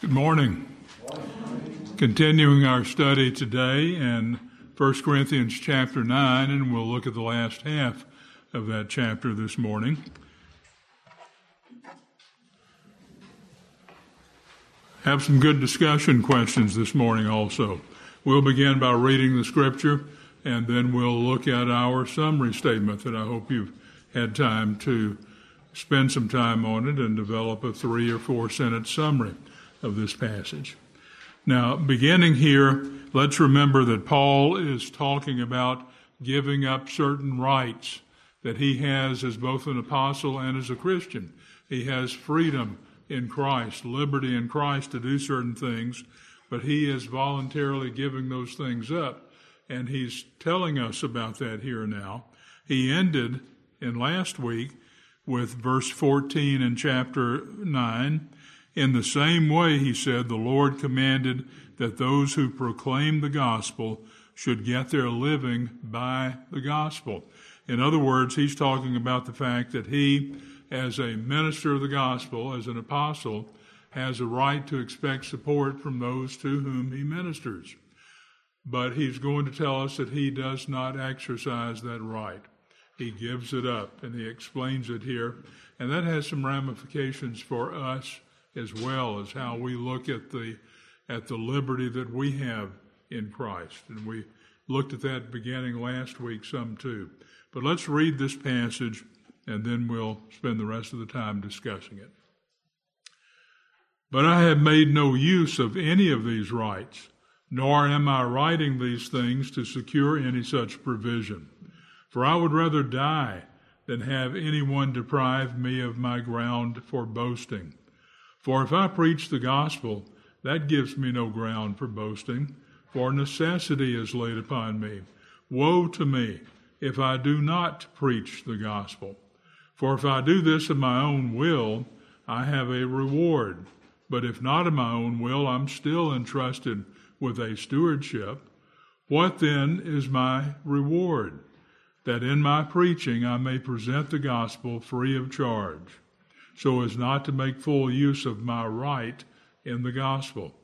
Good morning. Continuing our study today in 1 Corinthians chapter 9, and we'll look at the last half of that chapter this morning. Have some good discussion questions this morning also. We'll begin by reading the scripture, and then we'll look at our summary statement that I hope you've had time to spend some time on it and develop a three or four sentence summary of this passage. Now, beginning here, let's remember that Paul is talking about giving up certain rights that he has as both an apostle and as a Christian. He has freedom in Christ, liberty in Christ to do certain things, but he is voluntarily giving those things up. And he's telling us about that here now. He ended in last week with verse 14 in chapter 9 in the same way, he said, the Lord commanded that those who proclaim the gospel should get their living by the gospel. In other words, he's talking about the fact that he, as a minister of the gospel, as an apostle, has a right to expect support from those to whom he ministers. But he's going to tell us that he does not exercise that right. He gives it up, and he explains it here. And that has some ramifications for us as well as how we look at the at the liberty that we have in Christ. And we looked at that beginning last week some too. But let's read this passage and then we'll spend the rest of the time discussing it. But I have made no use of any of these rights, nor am I writing these things to secure any such provision. For I would rather die than have anyone deprive me of my ground for boasting. For if I preach the gospel, that gives me no ground for boasting, for necessity is laid upon me. Woe to me if I do not preach the gospel. For if I do this of my own will, I have a reward. But if not of my own will, I'm still entrusted with a stewardship. What then is my reward? That in my preaching I may present the gospel free of charge so as not to make full use of my right in the gospel.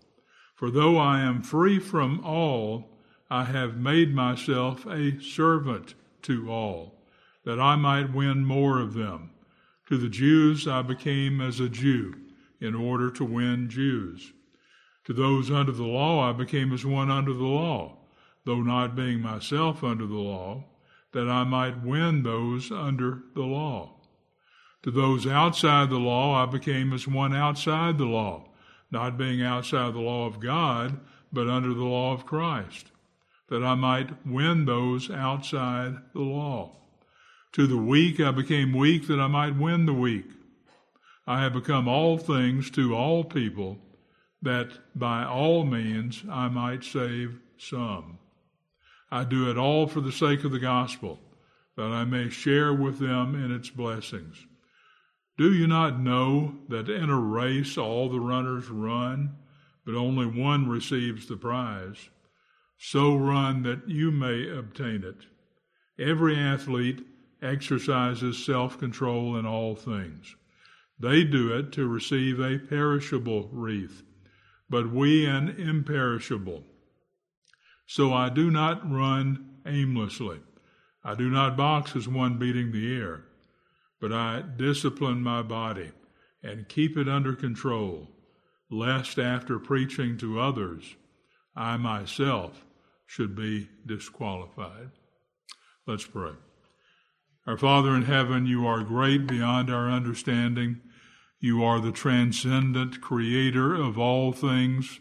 For though I am free from all, I have made myself a servant to all, that I might win more of them. To the Jews I became as a Jew, in order to win Jews. To those under the law I became as one under the law, though not being myself under the law, that I might win those under the law. To those outside the law, I became as one outside the law, not being outside the law of God, but under the law of Christ, that I might win those outside the law. To the weak, I became weak that I might win the weak. I have become all things to all people, that by all means I might save some. I do it all for the sake of the gospel, that I may share with them in its blessings. Do you not know that in a race all the runners run, but only one receives the prize? So run that you may obtain it. Every athlete exercises self control in all things. They do it to receive a perishable wreath, but we an imperishable. So I do not run aimlessly. I do not box as one beating the air but I discipline my body and keep it under control, lest after preaching to others, I myself should be disqualified. Let's pray. Our Father in heaven, you are great beyond our understanding. You are the transcendent creator of all things.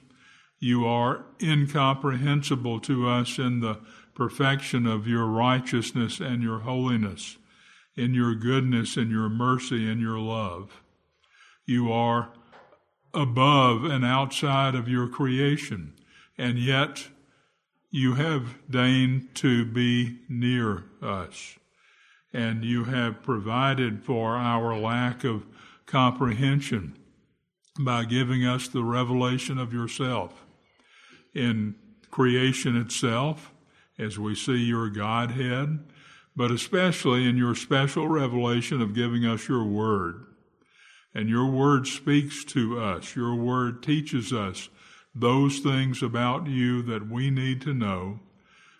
You are incomprehensible to us in the perfection of your righteousness and your holiness in your goodness and your mercy and your love. You are above and outside of your creation, and yet you have deigned to be near us, and you have provided for our lack of comprehension by giving us the revelation of yourself. In creation itself, as we see your Godhead, but especially in your special revelation of giving us your word. And your word speaks to us. Your word teaches us those things about you that we need to know,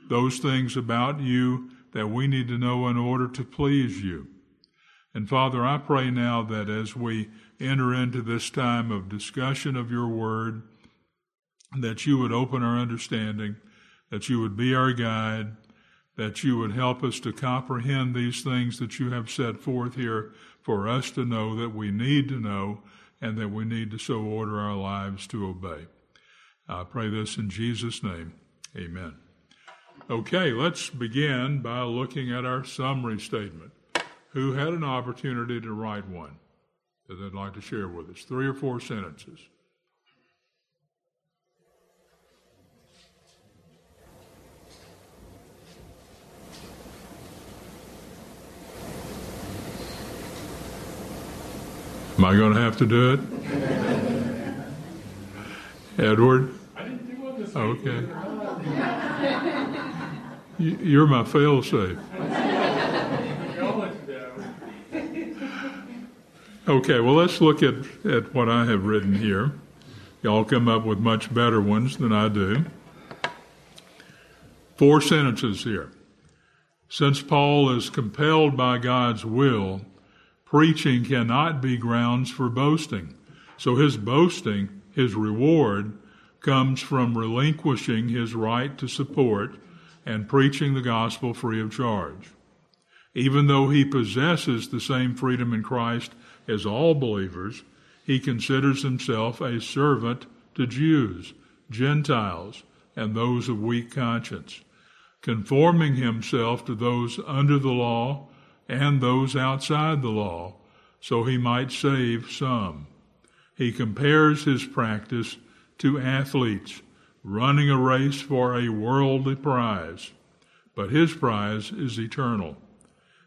those things about you that we need to know in order to please you. And Father, I pray now that as we enter into this time of discussion of your word, that you would open our understanding, that you would be our guide, that you would help us to comprehend these things that you have set forth here for us to know that we need to know and that we need to so order our lives to obey. I pray this in Jesus' name. Amen. Okay, let's begin by looking at our summary statement. Who had an opportunity to write one that they'd like to share with us? Three or four sentences. Am I going to have to do it? Edward? I didn't do what this is. Okay. You're my fail safe. Okay, well, let's look at, at what I have written here. Y'all come up with much better ones than I do. Four sentences here. Since Paul is compelled by God's will, preaching cannot be grounds for boasting. So his boasting, his reward, comes from relinquishing his right to support and preaching the gospel free of charge. Even though he possesses the same freedom in Christ as all believers, he considers himself a servant to Jews, Gentiles, and those of weak conscience, conforming himself to those under the law and those outside the law, so he might save some. He compares his practice to athletes running a race for a worldly prize, but his prize is eternal.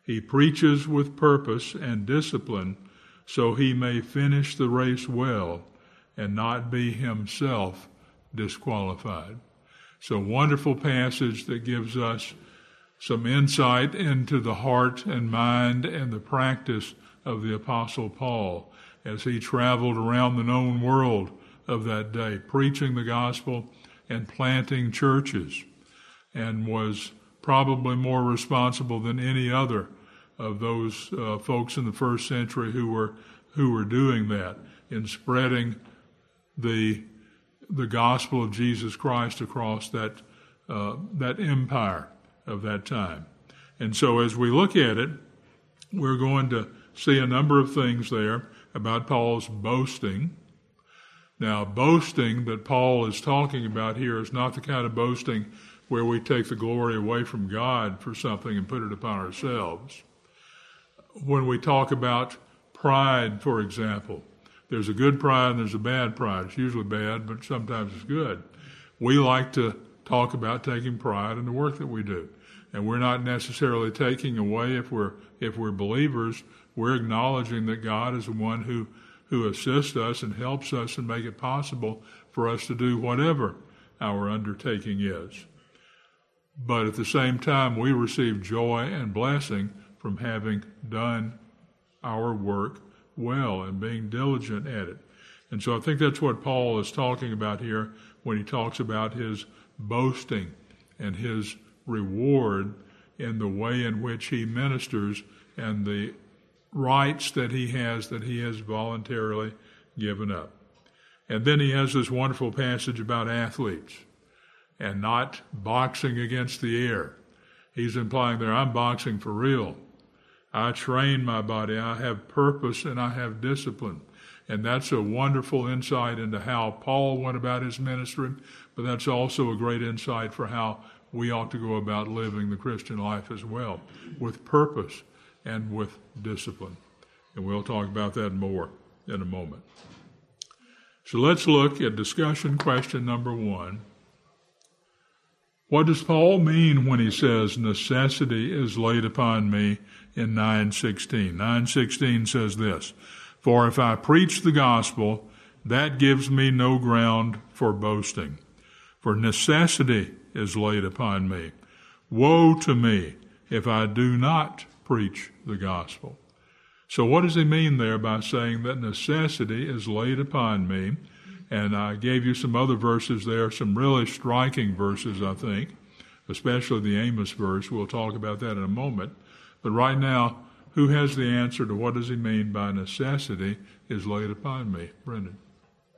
He preaches with purpose and discipline so he may finish the race well and not be himself disqualified. So, wonderful passage that gives us some insight into the heart and mind and the practice of the Apostle Paul as he traveled around the known world of that day, preaching the gospel and planting churches, and was probably more responsible than any other of those uh, folks in the first century who were who were doing that in spreading the the gospel of Jesus Christ across that uh, that empire of that time. And so as we look at it, we're going to see a number of things there about Paul's boasting. Now, boasting that Paul is talking about here is not the kind of boasting where we take the glory away from God for something and put it upon ourselves. When we talk about pride, for example, there's a good pride and there's a bad pride. It's usually bad, but sometimes it's good. We like to talk about taking pride in the work that we do. And we're not necessarily taking away if we're if we're believers we're acknowledging that god is the one who who assists us and helps us and make it possible for us to do whatever our undertaking is. But at the same time we receive joy and blessing from having done our work well and being diligent at it. And so i think that's what paul is talking about here when he talks about his boasting and his reward in the way in which he ministers and the rights that he has that he has voluntarily given up. And then he has this wonderful passage about athletes and not boxing against the air. He's implying there, I'm boxing for real. I train my body, I have purpose, and I have discipline. And that's a wonderful insight into how Paul went about his ministry, but that's also a great insight for how we ought to go about living the Christian life as well, with purpose and with discipline. And we'll talk about that more in a moment. So let's look at discussion question number one. What does Paul mean when he says necessity is laid upon me in 916? 916 says this, For if I preach the gospel, that gives me no ground for boasting. For necessity is laid upon me. Woe to me if I do not preach the gospel. So, what does he mean there by saying that necessity is laid upon me? And I gave you some other verses there, some really striking verses, I think, especially the Amos verse. We'll talk about that in a moment. But right now, who has the answer to what does he mean by necessity is laid upon me? Brendan.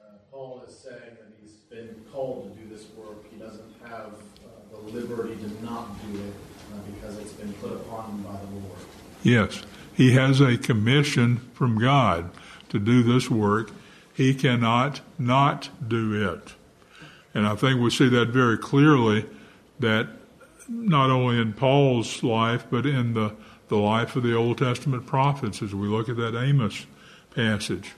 Uh, Paul is saying that he's been called to do this work. He doesn't have uh, the liberty to not do it uh, because it's been put upon him by the Lord. Yes. He has a commission from God to do this work. He cannot not do it. And I think we see that very clearly that not only in Paul's life, but in the, the life of the Old Testament prophets as we look at that Amos passage.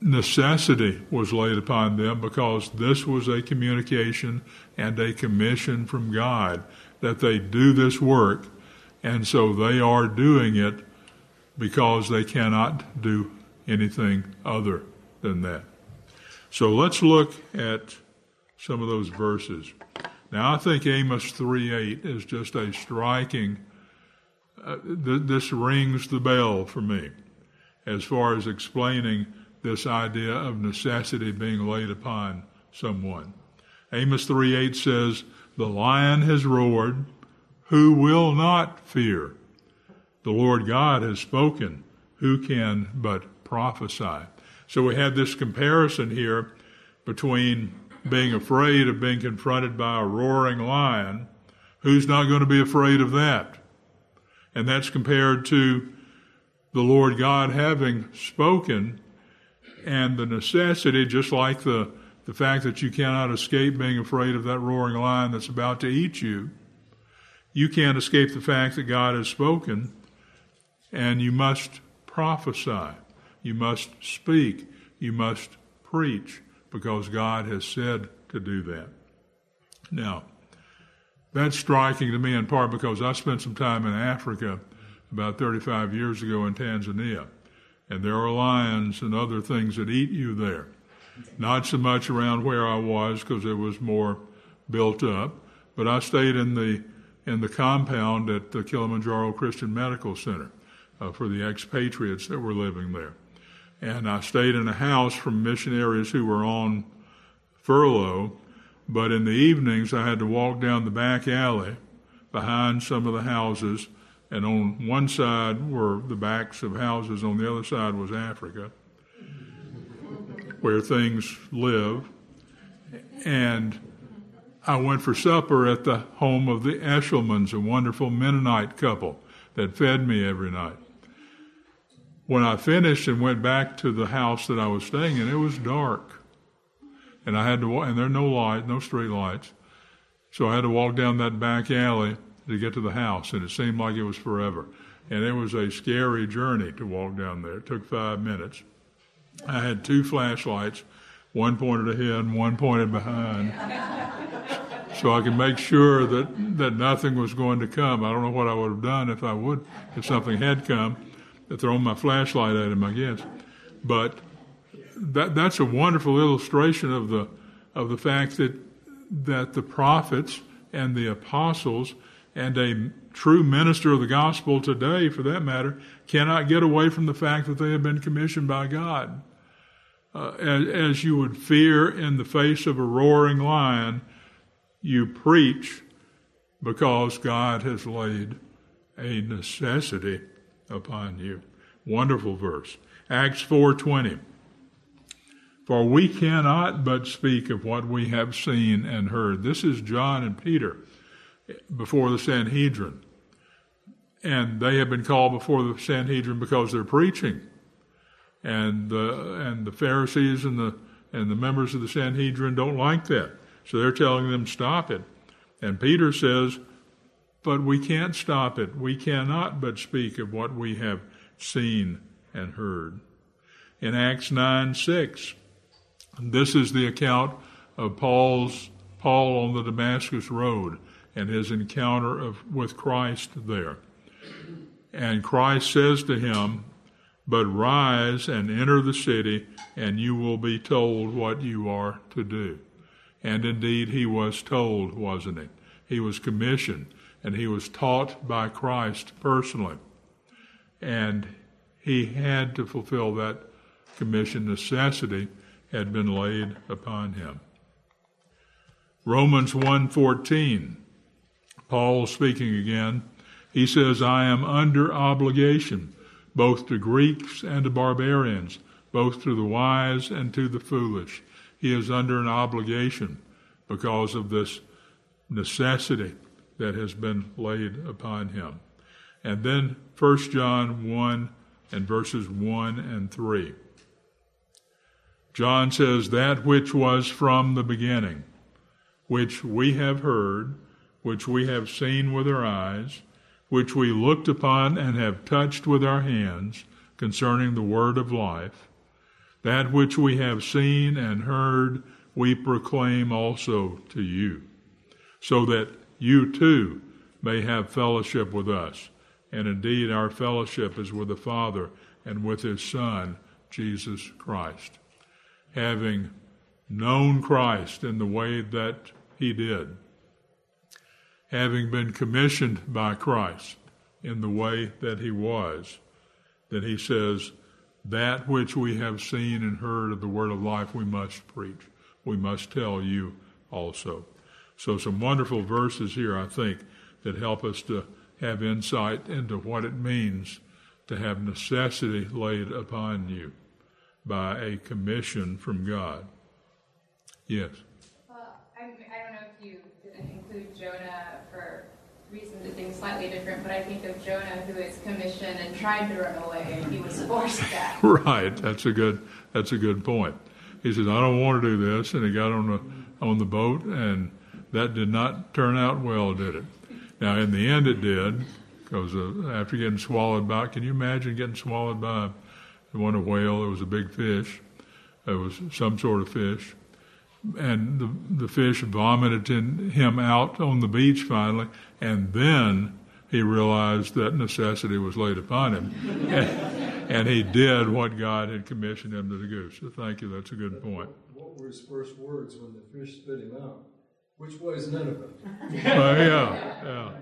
Necessity was laid upon them because this was a communication and a commission from God that they do this work and so they are doing it because they cannot do anything other than that. So let's look at some of those verses. Now, I think Amos 3 8 is just a striking, uh, th- this rings the bell for me as far as explaining this idea of necessity being laid upon someone. Amos 3 8 says, The lion has roared who will not fear? The Lord God has spoken. Who can but prophesy? So we have this comparison here between being afraid of being confronted by a roaring lion. Who's not going to be afraid of that? And that's compared to the Lord God having spoken and the necessity, just like the, the fact that you cannot escape being afraid of that roaring lion that's about to eat you you can't escape the fact that God has spoken, and you must prophesy. You must speak. You must preach because God has said to do that. Now, that's striking to me in part because I spent some time in Africa about 35 years ago in Tanzania, and there are lions and other things that eat you there. Not so much around where I was because it was more built up, but I stayed in the in the compound at the Kilimanjaro Christian Medical Center uh, for the expatriates that were living there. And I stayed in a house from missionaries who were on furlough, but in the evenings I had to walk down the back alley behind some of the houses, and on one side were the backs of houses, on the other side was Africa, where things live. And I went for supper at the home of the Eshelmans, a wonderful Mennonite couple that fed me every night. When I finished and went back to the house that I was staying in, it was dark. And I had to, and there are no light, no street lights. So I had to walk down that back alley to get to the house, and it seemed like it was forever. And it was a scary journey to walk down there. It took five minutes. I had two flashlights one pointed ahead and one pointed behind. so I could make sure that, that nothing was going to come. I don't know what I would have done if I would, if something had come, to throw my flashlight at him, I guess. But that, that's a wonderful illustration of the, of the fact that, that the prophets and the apostles and a true minister of the gospel today, for that matter, cannot get away from the fact that they have been commissioned by God uh, as, as you would fear in the face of a roaring lion, you preach because God has laid a necessity upon you. Wonderful verse. Acts 4:20. For we cannot but speak of what we have seen and heard. This is John and Peter before the Sanhedrin. And they have been called before the Sanhedrin because they're preaching and the and the Pharisees and the and the members of the Sanhedrin don't like that, so they're telling them stop it. And Peter says, "But we can't stop it. We cannot but speak of what we have seen and heard." In Acts nine six, this is the account of Paul's Paul on the Damascus Road and his encounter of, with Christ there. And Christ says to him, but rise and enter the city, and you will be told what you are to do. And indeed, he was told, wasn't he? He was commissioned, and he was taught by Christ personally. And he had to fulfill that commission. Necessity had been laid upon him. Romans 1:14 Paul speaking again he says I am under obligation both to Greeks and to barbarians both to the wise and to the foolish. He is under an obligation because of this necessity that has been laid upon him. And then 1 John 1 and verses 1 and 3 John says that which was from the beginning which we have heard, which we have seen with our eyes, which we looked upon and have touched with our hands concerning the word of life, that which we have seen and heard, we proclaim also to you, so that you too may have fellowship with us. And indeed, our fellowship is with the Father and with His Son, Jesus Christ. Having known Christ in the way that he did. Having been commissioned by Christ in the way that he was, then he says, That which we have seen and heard of the word of life, we must preach. We must tell you also. So, some wonderful verses here, I think, that help us to have insight into what it means to have necessity laid upon you by a commission from God. Yes uh, Well, I, I don't know if you didn't include Jonah for reasons that being slightly different, but I think of Jonah who is commissioned and tried to run away and he was forced back. right. That's a good that's a good point. He says, I don't want to do this and he got on the on the boat and that did not turn out well, did it? Now in the end it did, because uh, after getting swallowed by can you imagine getting swallowed by it wasn't a whale, it was a big fish. It was some sort of fish and the, the fish vomited him out on the beach finally, and then he realized that necessity was laid upon him. and, and, he did what God had commissioned him to do. So thank you, that's a good point. What were his first words when the fish spit him out? Which way is Nineveh? uh, yeah, yeah.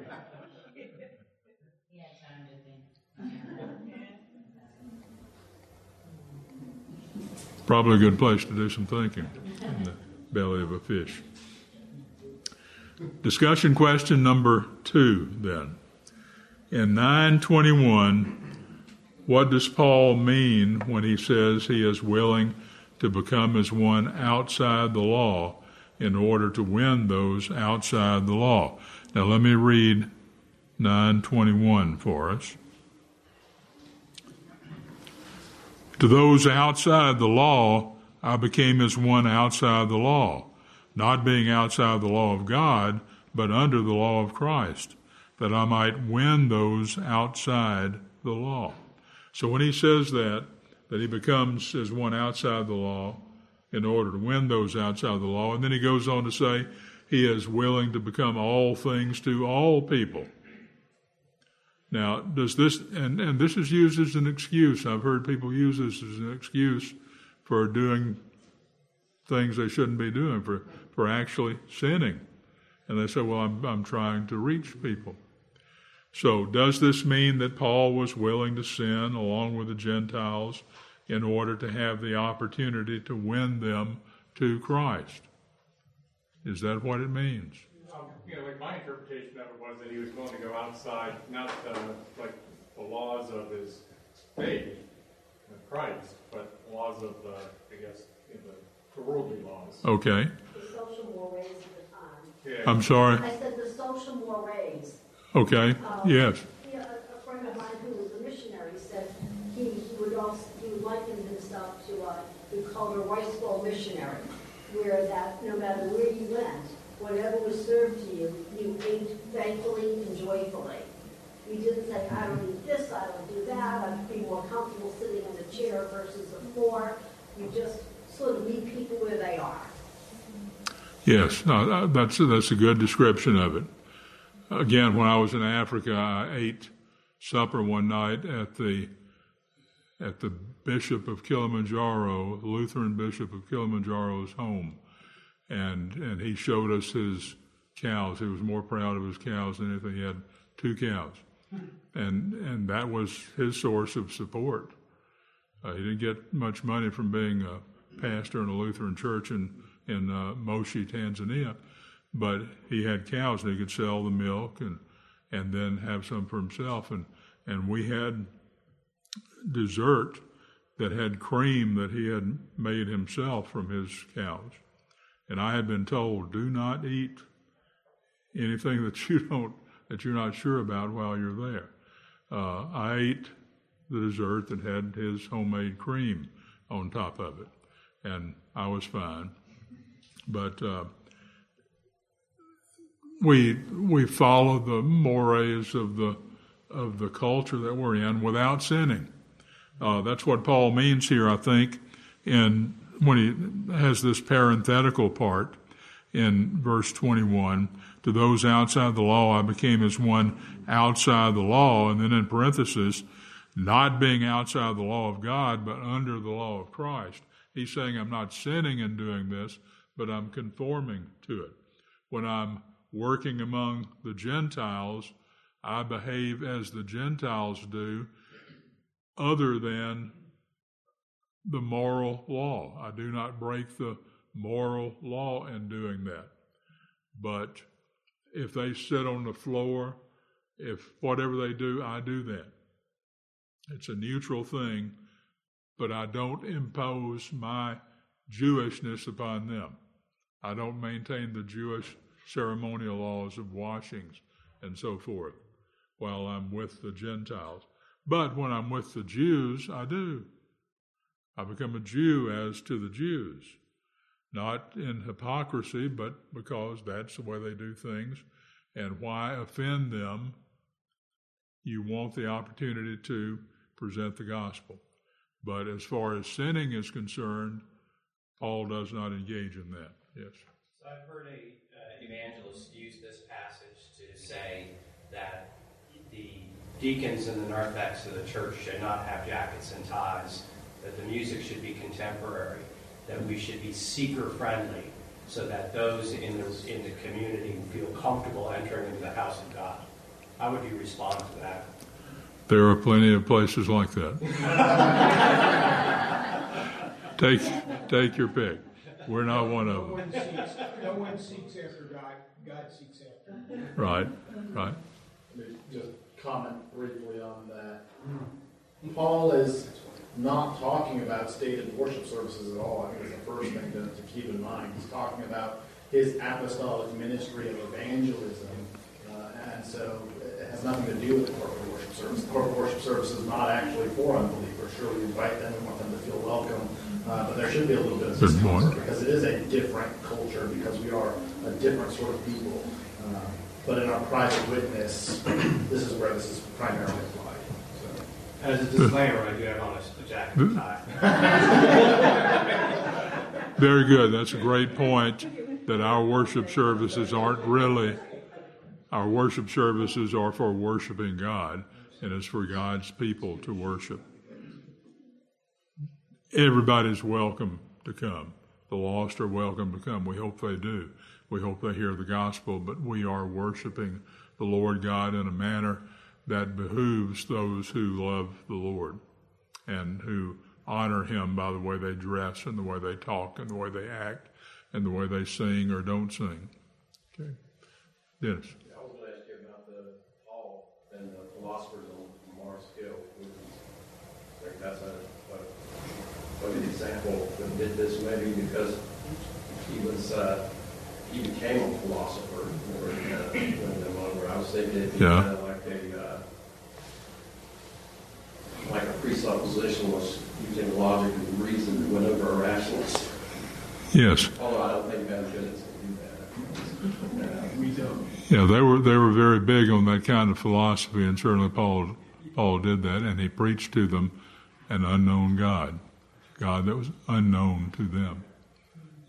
Probably a good place to do some thinking belly of a fish. Discussion question number two, then. In 921, what does Paul mean when he says he is willing to become as one outside the law in order to win those outside the law? Now let me read 921 for us. To those outside the law, I became as one outside the law, not being outside the law of God, but under the law of Christ, that I might win those outside the law. So when he says that, that he becomes as one outside the law in order to win those outside the law, and then he goes on to say he is willing to become all things to all people. Now, does this, and, and this is used as an excuse. I've heard people use this as an excuse for doing things they shouldn't be doing, for, for actually sinning. And they said, well, I'm, I'm trying to reach people. So, does this mean that Paul was willing to sin along with the Gentiles in order to have the opportunity to win them to Christ? Is that what it means? Um, you know, like my interpretation of it was that he was willing to go outside, not the, like the laws of his faith, of Christ, but laws of the, I guess, the, the worldly laws. Okay. The social mores at the time. Yeah. I'm sorry. I said the social mores. Okay. Um, yes. Yeah, a, a friend of mine who was a missionary said he, he would also he would liken himself to a he called a rice bowl missionary, where that no matter where you went, whatever was served to you, you ate thankfully and joyfully. We didn't say, I don't need this, I don't do that, I'd be more comfortable sitting in the chair versus the floor. You just sort of meet people where they are. Yes, no, that's, that's a good description of it. Again, when I was in Africa, I ate supper one night at the at the Bishop of Kilimanjaro, Lutheran Bishop of Kilimanjaro's home, and and he showed us his cows. He was more proud of his cows than anything. He had two cows, and and that was his source of support. Uh, he didn't get much money from being a pastor in a Lutheran church in in uh, Moshi, Tanzania, but he had cows and he could sell the milk and and then have some for himself. And and we had dessert that had cream that he had made himself from his cows. And I had been told, do not eat anything that you don't that you're not sure about while you're there. Uh, I ate the dessert that had his homemade cream on top of it, and I was fine. But uh, we we follow the mores of the of the culture that we're in without sinning. Uh, that's what Paul means here, I think, in when he has this parenthetical part in verse 21. To those outside the law, I became as one outside the law, and then in parenthesis, not being outside the law of God, but under the law of Christ. He's saying, I'm not sinning in doing this, but I'm conforming to it. When I'm working among the Gentiles, I behave as the Gentiles do, other than the moral law. I do not break the moral law in doing that. But if they sit on the floor, if whatever they do, I do that. It's a neutral thing, but I don't impose my Jewishness upon them. I don't maintain the Jewish ceremonial laws of washings and so forth while I'm with the Gentiles. But when I'm with the Jews, I do. I become a Jew as to the Jews, not in hypocrisy, but because that's the way they do things. And why offend them? You want the opportunity to present the gospel. But as far as sinning is concerned, Paul does not engage in that. Yes. So I've heard a uh, evangelist use this passage to say that the deacons and the narthex of the church should not have jackets and ties, that the music should be contemporary, that we should be seeker friendly, so that those in the in the community feel comfortable entering into the house of God. How would you respond to that? There are plenty of places like that. take, take your pick. We're not one of them. one seeks, no one seeks after God, God seeks after. them. Right, right. Just comment briefly on that. Paul is not talking about stated worship services at all. I think it's the first thing to, to keep in mind. He's talking about his apostolic ministry of evangelism. Uh, and so it has nothing to do with the corporate worship service. The corporate worship service is not actually for unbelievers. Sure, we invite them, we want them to feel welcome. Uh, but there should be a little bit of point. because it is a different culture, because we are a different sort of people. Uh, but in our private witness, this is where this is primarily applied. As a disclaimer, I do have on a jacket and hmm. tie. Very good. That's a great point that our worship services aren't really, our worship services are for worshiping God, and it's for God's people to worship. Everybody's welcome to come. The lost are welcome to come. We hope they do. We hope they hear the gospel, but we are worshiping the Lord God in a manner that behooves those who love the Lord and who honor him by the way they dress and the way they talk and the way they act and the way they sing or don't sing. Okay. Dennis. I was going to ask you about the Paul and the philosophers on Mars Hill. I think that's a, a, a good example that did this maybe because he was, uh, he became a philosopher or, uh, when over. I was thinking Yeah. kind of like a, uh, like a presupposition was using logic and reason to win over a rationalist. Yes. Although I don't think evangelists can do that. Uh, we don't. Yeah, they were they were very big on that kind of philosophy, and certainly Paul Paul did that, and he preached to them an unknown God, God that was unknown to them.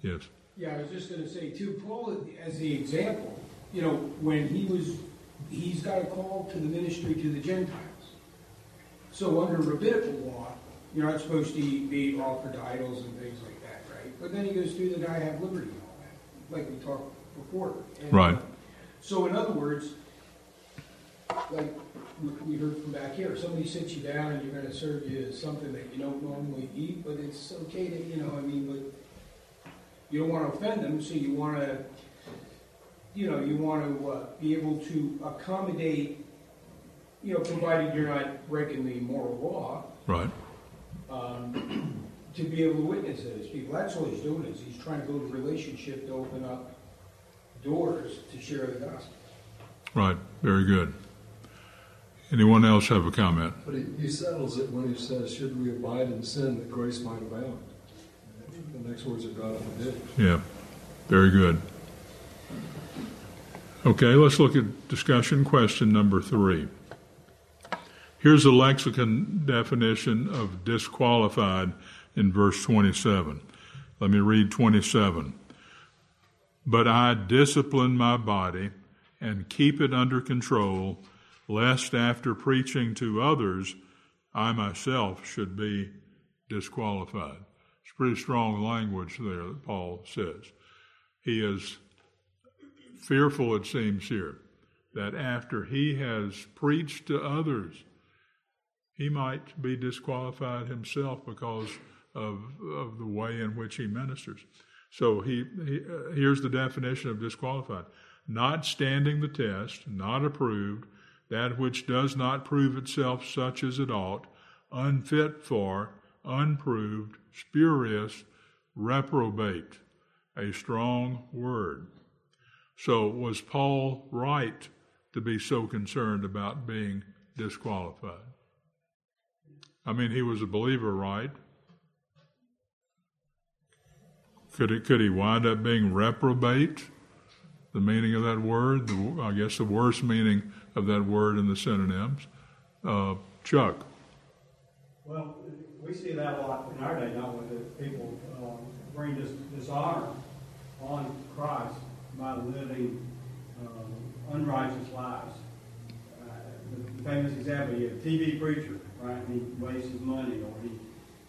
Yes. Yeah, I was just gonna say too, Paul, as the example, you know, when he was, he's got a call to the ministry to the Gentiles. So under rabbinical law, you're not supposed to eat meat offered to idols and things like that, right? But then he goes through the I have liberty and all that, like we talked before. And, Right. uh, So in other words, like, we heard from back here, somebody sits you down and you're gonna serve you something that you don't normally eat, but it's okay to, you know, I mean, but you don't wanna offend them, so you wanna, you know, you wanna, uh, be able to accommodate, you know, provided you're not breaking the moral law, Right. um, to be able to witness to those people. That's all he's doing, is he's trying to build a relationship to open up doors to share the gospel. Right. Very good. Anyone else have a comment? But he, he settles it when he says, should we abide in sin that grace might abound? The next words are God forbid. Yeah. Very good. Okay, let's look at discussion question number three. Here's a lexicon definition of disqualified in verse 27. Let me read 27. But I discipline my body and keep it under control, lest after preaching to others, I myself should be disqualified. It's pretty strong language there that Paul says. He is fearful, it seems here, that after he has preached to others, he might be disqualified himself because of, of the way in which he ministers. So he, he uh, here's the definition of disqualified: not standing the test, not approved, that which does not prove itself such as it ought, unfit for, unproved, spurious, reprobate. A strong word. So was Paul right to be so concerned about being disqualified? I mean, he was a believer, right? Could it, could he wind up being reprobate? The meaning of that word, the, I guess the worst meaning of that word in the synonyms. Uh, Chuck. Well, we see that a lot in our day, don't we? That people um, bring dis- dishonor on Christ by living um, unrighteous lives. Uh, the famous example, you have a TV preacher, right? And he wastes his money, or he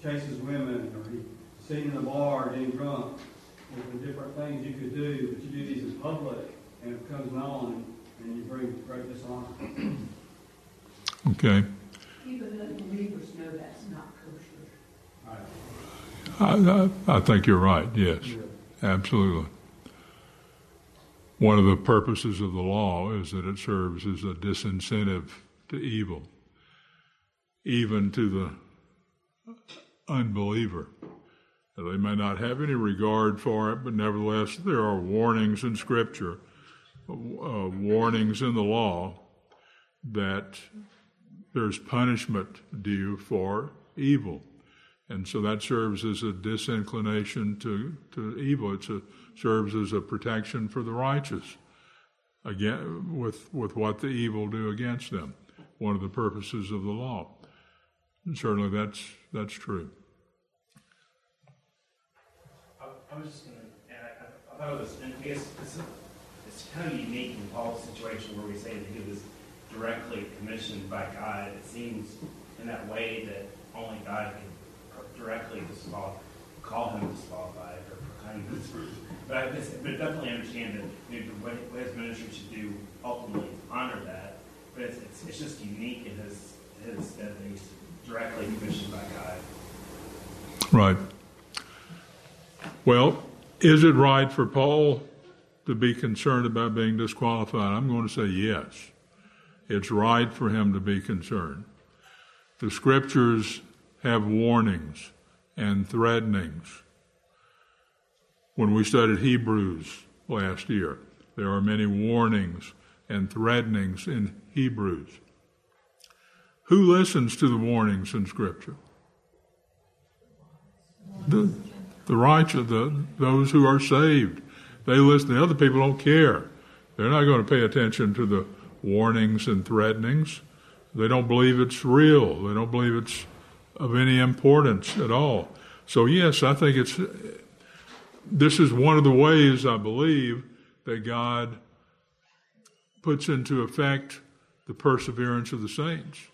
chases women, or he sitting in a bar getting drunk. There's different things you could do, but you do these in public, and it comes known, and you bring great dishonor. Okay. Even the believers know that's not kosher. I, I, I think you're right, yes. Absolutely. One of the purposes of the law is that it serves as a disincentive to evil, even to the unbeliever. They may not have any regard for it, but nevertheless, there are warnings in Scripture, uh, warnings in the law that there's punishment due for evil. And so that serves as a disinclination to, to evil. It serves as a protection for the righteous again, with, with what the evil do against them. One of the purposes of the law. And certainly that's, that's true. I, I was just going to add, I, thought it was, and I guess it's, it's kind of unique in Paul's situation where we say that he was directly commissioned by God. It seems in that way that only God can directly disqualify, call him disqualified or proclaim this. But I but definitely understand that you what, what his ministry should do ultimately to honor that. But it's, it's, it's just unique in his, his he's directly commissioned by God. Right. Well, is it right for Paul to be concerned about being disqualified? I'm going to say yes. It's right for him to be concerned. The scriptures have warnings and threatenings. When we studied Hebrews last year, there are many warnings and threatenings in Hebrews. Who listens to the warnings in Scripture? The, the righteous, the, those who are saved. They listen. The other people don't care. They're not going to pay attention to the warnings and threatenings. They don't believe it's real. They don't believe it's of any importance at all. So, yes, I think it's. This is one of the ways I believe that God puts into effect the perseverance of the saints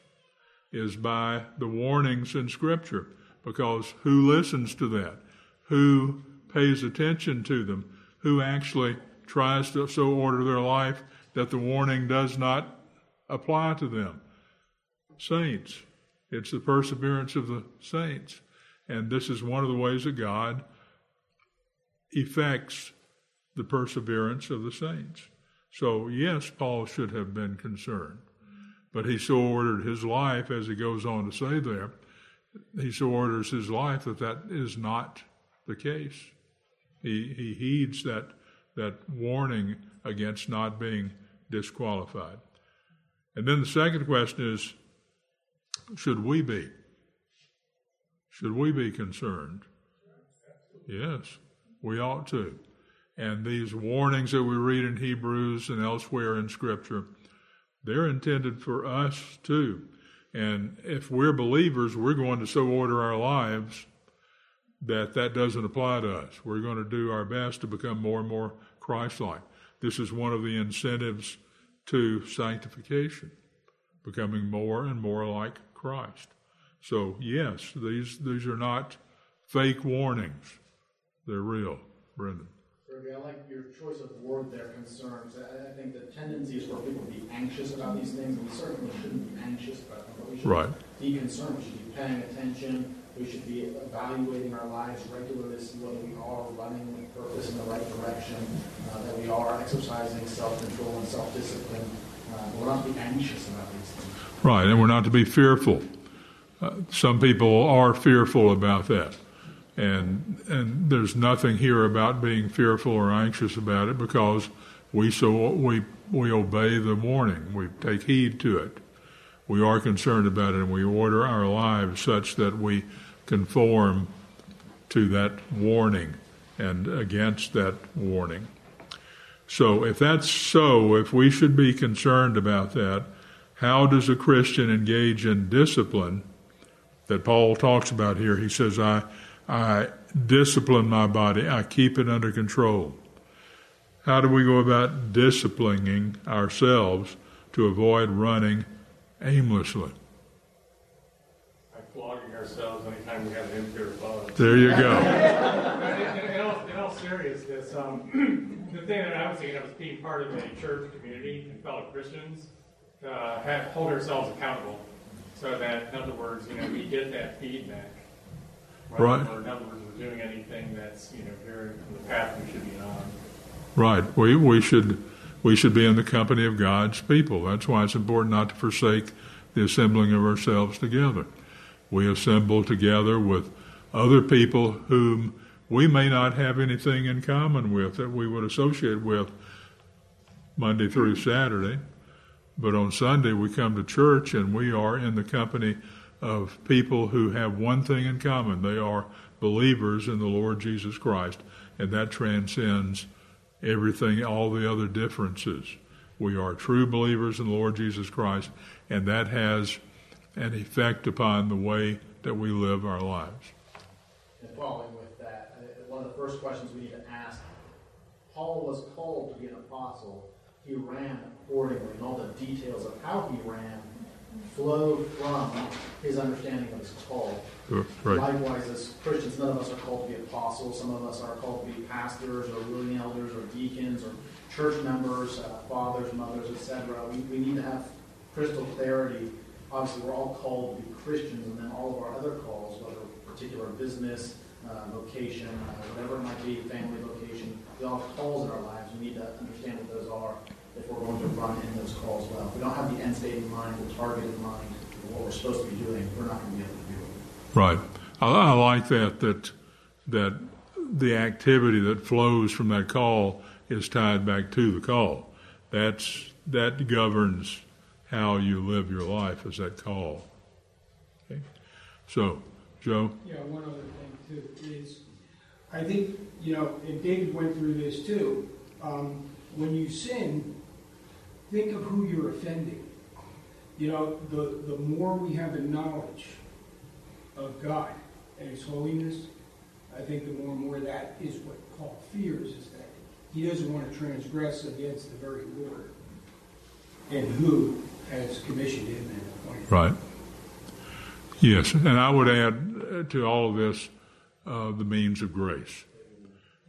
is by the warnings in Scripture. Because who listens to that? Who pays attention to them? Who actually tries to so order their life that the warning does not apply to them? saints. It's the perseverance of the saints. And this is one of the ways that God effects the perseverance of the saints. So, yes, Paul should have been concerned. But he so ordered his life, as he goes on to say there, he so orders his life that that is not the case. He, he heeds that, that warning against not being disqualified. And then the second question is should we be? Should we be concerned? Yes, we ought to. And these warnings that we read in Hebrews and elsewhere in Scripture, they're intended for us too. And if we're believers, we're going to so order our lives that that doesn't apply to us. We're going to do our best to become more and more Christ like. This is one of the incentives to sanctification, becoming more and more like Christ. So, yes, these, these are not fake warnings, they're real, Brendan. I like your choice of word there, concerns. I, I think the tendency is for people to be anxious about these things, and we certainly shouldn't be anxious about them, but we should right. be concerned. We should be paying attention. We should be evaluating our lives regularly to see whether we are running with purpose in the right direction, uh, that we are exercising self-control and self-discipline. Uh, we're not to be anxious about these things. Right, and we're not to be fearful. Uh, some people are fearful about that. And, and there's nothing here about being fearful or anxious about it because we, so, we, we obey the warning, we take heed to it. We are concerned about it and we order our lives such that we conform to that warning and against that warning. So, if that's so, if we should be concerned about that, how does a Christian engage in discipline that Paul talks about here? He says, I I discipline my body, I keep it under control. How do we go about disciplining ourselves to avoid running aimlessly? By flogging ourselves anytime we have an impure thought. There you go. in, in, all, in all seriousness, um, the thing that I was thinking of is being part of a church community and fellow Christians, uh, have, hold ourselves accountable. So that, in other words, you know, we get that feedback Right. In other words, we're doing anything that's, you know, very from the path we should be on. Right. We, we should we should be in the company of God's people. That's why it's important not to forsake the assembling of ourselves together. We assemble together with other people whom we may not have anything in common with that we would associate with Monday through Saturday. But on Sunday, we come to church and we are in the company of people who have one thing in common they are believers in the Lord Jesus Christ, and that transcends everything, all the other differences. We are true believers in the Lord Jesus Christ, and that has an effect upon the way that we live our lives. And following with that, uh, one of the first questions we need to ask Paul was called to be an apostle. He ran accordingly, and all the details of how he ran flow from his understanding of his call. Right. Likewise, as Christians, none of us are called to be apostles. Some of us are called to be pastors or ruling elders or deacons or church members, uh, fathers, mothers, etc. We, we need to have crystal clarity. Obviously, we're all called to be Christians, and then all of our other calls, whether particular business, uh, vocation, uh, whatever it might be, family vocation, we all have calls in our lives. We need to understand what those are if we're going to run in those calls well. If we don't have the end state in mind, the target in mind, what we're supposed to be doing, we're not going to be able to do it. Right. I, I like that that that the activity that flows from that call is tied back to the call. That's that governs how you live your life as that call. Okay. So, Joe. Yeah, one other thing too is, I think you know, and David went through this too. Um, when you sin, think of who you're offending. You know, the, the more we have a knowledge of God and His holiness, I think the more and more that is what Paul fears is that he doesn't want to transgress against the very Lord and who has commissioned him and appointed Right. Yes, and I would add to all of this uh, the means of grace.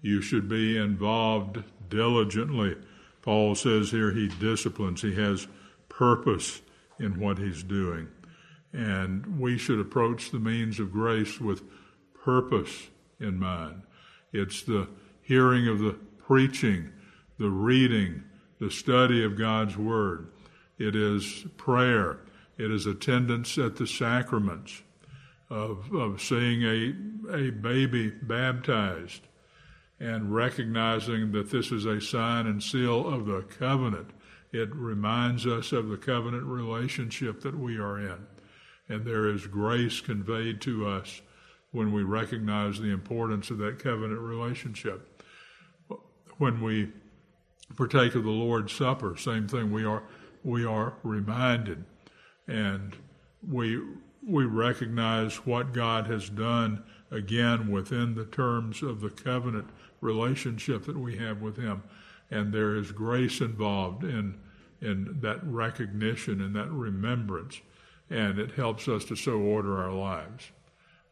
You should be involved diligently Paul says here he disciplines, he has purpose in what he's doing. And we should approach the means of grace with purpose in mind. It's the hearing of the preaching, the reading, the study of God's Word. It is prayer. It is attendance at the sacraments of, of seeing a, a baby baptized and recognizing that this is a sign and seal of the covenant. It reminds us of the covenant relationship that we are in. And there is grace conveyed to us when we recognize the importance of that covenant relationship. When we partake of the Lord's Supper, same thing, we are, we are reminded and we, we recognize what God has done again within the terms of the covenant relationship that we have with Him. And there is grace involved in, in that recognition and that remembrance. And it helps us to so order our lives.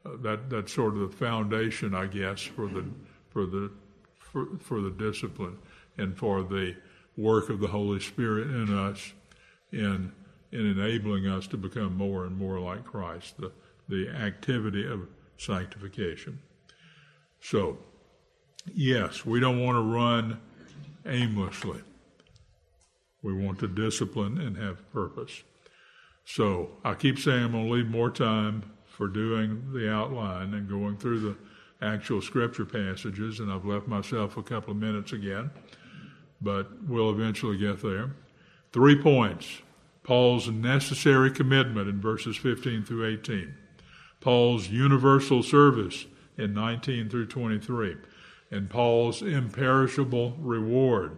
Uh, that, that's sort of the foundation, I guess, for the, for, the, for, for the discipline and for the work of the Holy Spirit in us in, in enabling us to become more and more like Christ, the, the activity of sanctification. So, yes, we don't want to run aimlessly. We want to discipline and have purpose. So I keep saying I'm going to leave more time for doing the outline and going through the actual scripture passages, and I've left myself a couple of minutes again, but we'll eventually get there. Three points Paul's necessary commitment in verses 15 through 18, Paul's universal service in 19 through 23, and Paul's imperishable reward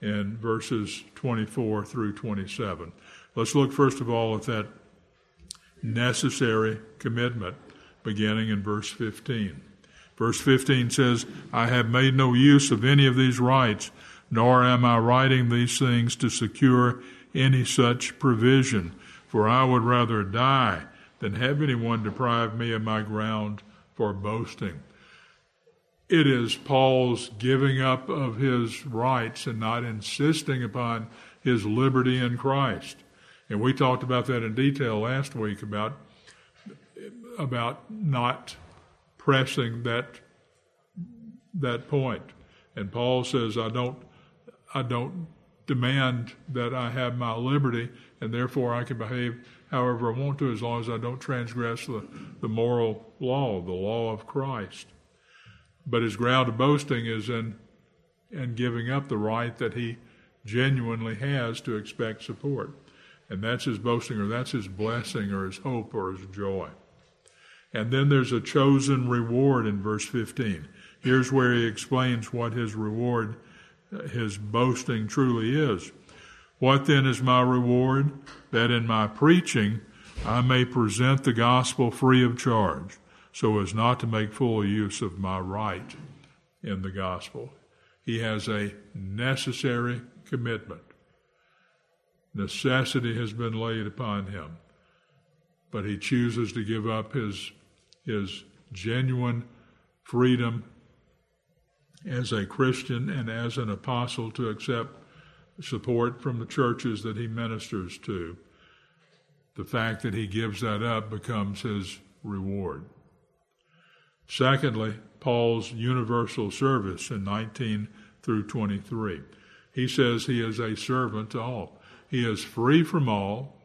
in verses 24 through 27. Let's look first of all at that necessary commitment beginning in verse 15. Verse 15 says, I have made no use of any of these rights, nor am I writing these things to secure any such provision, for I would rather die than have anyone deprive me of my ground for boasting. It is Paul's giving up of his rights and not insisting upon his liberty in Christ. And we talked about that in detail last week about about not pressing that that point. And Paul says, I don't I don't demand that I have my liberty and therefore I can behave however I want to as long as I don't transgress the, the moral law, the law of Christ. But his ground of boasting is in in giving up the right that he genuinely has to expect support. And that's his boasting, or that's his blessing, or his hope, or his joy. And then there's a chosen reward in verse 15. Here's where he explains what his reward, his boasting truly is. What then is my reward? That in my preaching I may present the gospel free of charge, so as not to make full use of my right in the gospel. He has a necessary commitment necessity has been laid upon him. But he chooses to give up his, his genuine freedom as a Christian and as an apostle to accept support from the churches that he ministers to. The fact that he gives that up becomes his reward. Secondly, Paul's universal service in 19 through 23. He says he is a servant to all. He is free from all.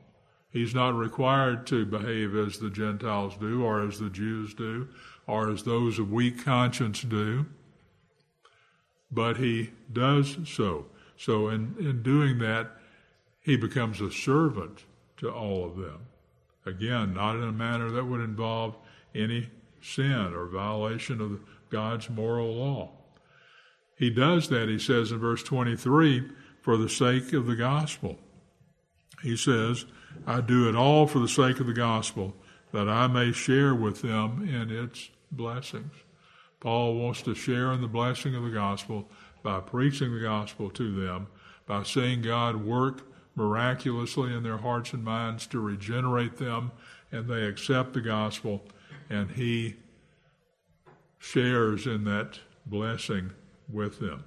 He's not required to behave as the Gentiles do, or as the Jews do, or as those of weak conscience do. But he does so. So, in, in doing that, he becomes a servant to all of them. Again, not in a manner that would involve any sin or violation of God's moral law. He does that, he says in verse 23, for the sake of the gospel. He says, I do it all for the sake of the gospel, that I may share with them in its blessings. Paul wants to share in the blessing of the gospel by preaching the gospel to them, by seeing God work miraculously in their hearts and minds to regenerate them, and they accept the gospel, and he shares in that blessing with them.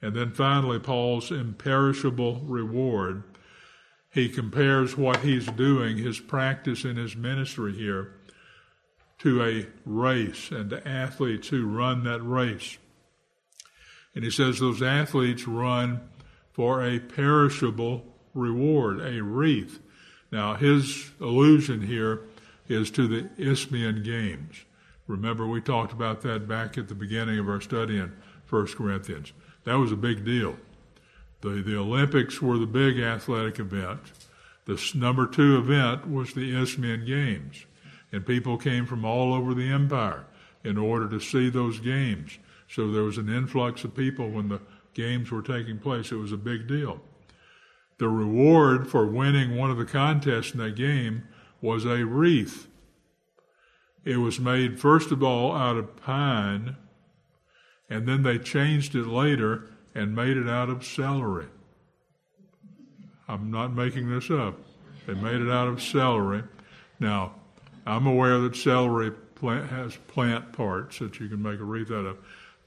And then finally, Paul's imperishable reward he compares what he's doing, his practice in his ministry here, to a race and to athletes who run that race. And he says those athletes run for a perishable reward, a wreath. Now, his allusion here is to the Isthmian Games. Remember, we talked about that back at the beginning of our study in 1 Corinthians. That was a big deal. The, the Olympics were the big athletic event. The number two event was the Isthmian Games. And people came from all over the empire in order to see those games. So there was an influx of people when the games were taking place. It was a big deal. The reward for winning one of the contests in that game was a wreath. It was made, first of all, out of pine, and then they changed it later and made it out of celery. I'm not making this up. They made it out of celery. Now, I'm aware that celery plant has plant parts that you can make a wreath out of.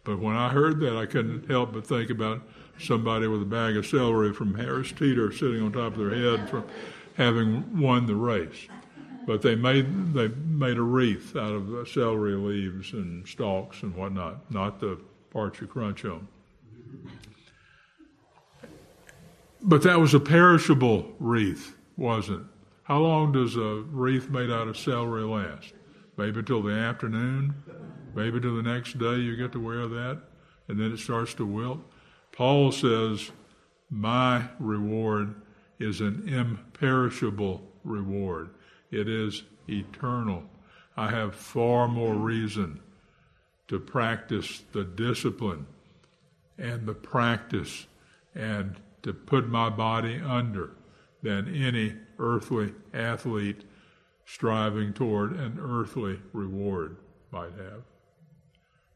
But when I heard that, I couldn't help but think about somebody with a bag of celery from Harris Teeter sitting on top of their head from having won the race. But they made they made a wreath out of celery leaves and stalks and whatnot, not the parts you crunch on. But that was a perishable wreath, wasn't it? How long does a wreath made out of celery last? Maybe till the afternoon, maybe till the next day you get to wear that, and then it starts to wilt. Paul says, My reward is an imperishable reward, it is eternal. I have far more reason to practice the discipline and the practice and to put my body under than any earthly athlete striving toward an earthly reward might have.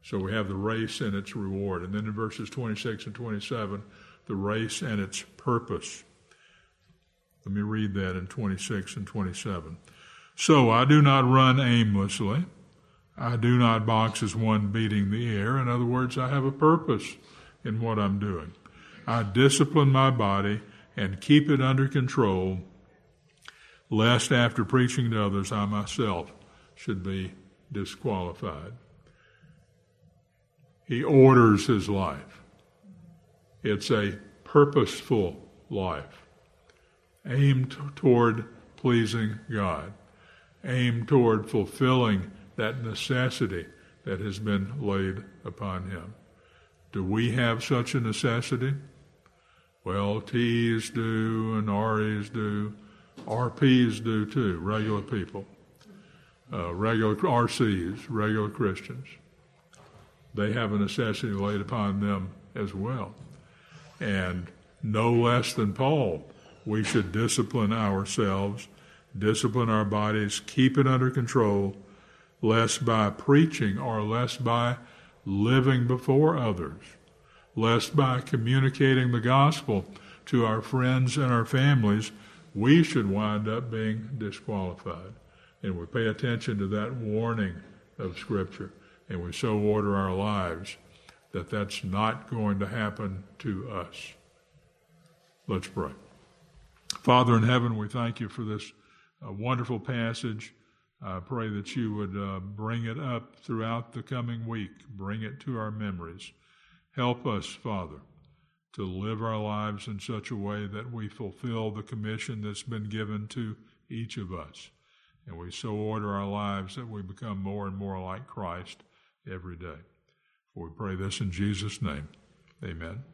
So we have the race and its reward. And then in verses 26 and 27, the race and its purpose. Let me read that in 26 and 27. So I do not run aimlessly. I do not box as one beating the air. In other words, I have a purpose in what I'm doing. I discipline my body and keep it under control, lest after preaching to others, I myself should be disqualified. He orders his life. It's a purposeful life, aimed toward pleasing God, aimed toward fulfilling that necessity that has been laid upon him. Do we have such a necessity? Well, T's do and REs do. RPs do too, regular people. Uh, regular RCs, regular Christians. They have a necessity laid upon them as well. And no less than Paul, we should discipline ourselves, discipline our bodies, keep it under control, lest by preaching or lest by living before others lest by communicating the gospel to our friends and our families, we should wind up being disqualified. And we pay attention to that warning of Scripture, and we so order our lives that that's not going to happen to us. Let's pray. Father in heaven, we thank you for this uh, wonderful passage. I pray that you would uh, bring it up throughout the coming week, bring it to our memories. Help us, Father, to live our lives in such a way that we fulfill the commission that's been given to each of us. And we so order our lives that we become more and more like Christ every day. For we pray this in Jesus' name. Amen.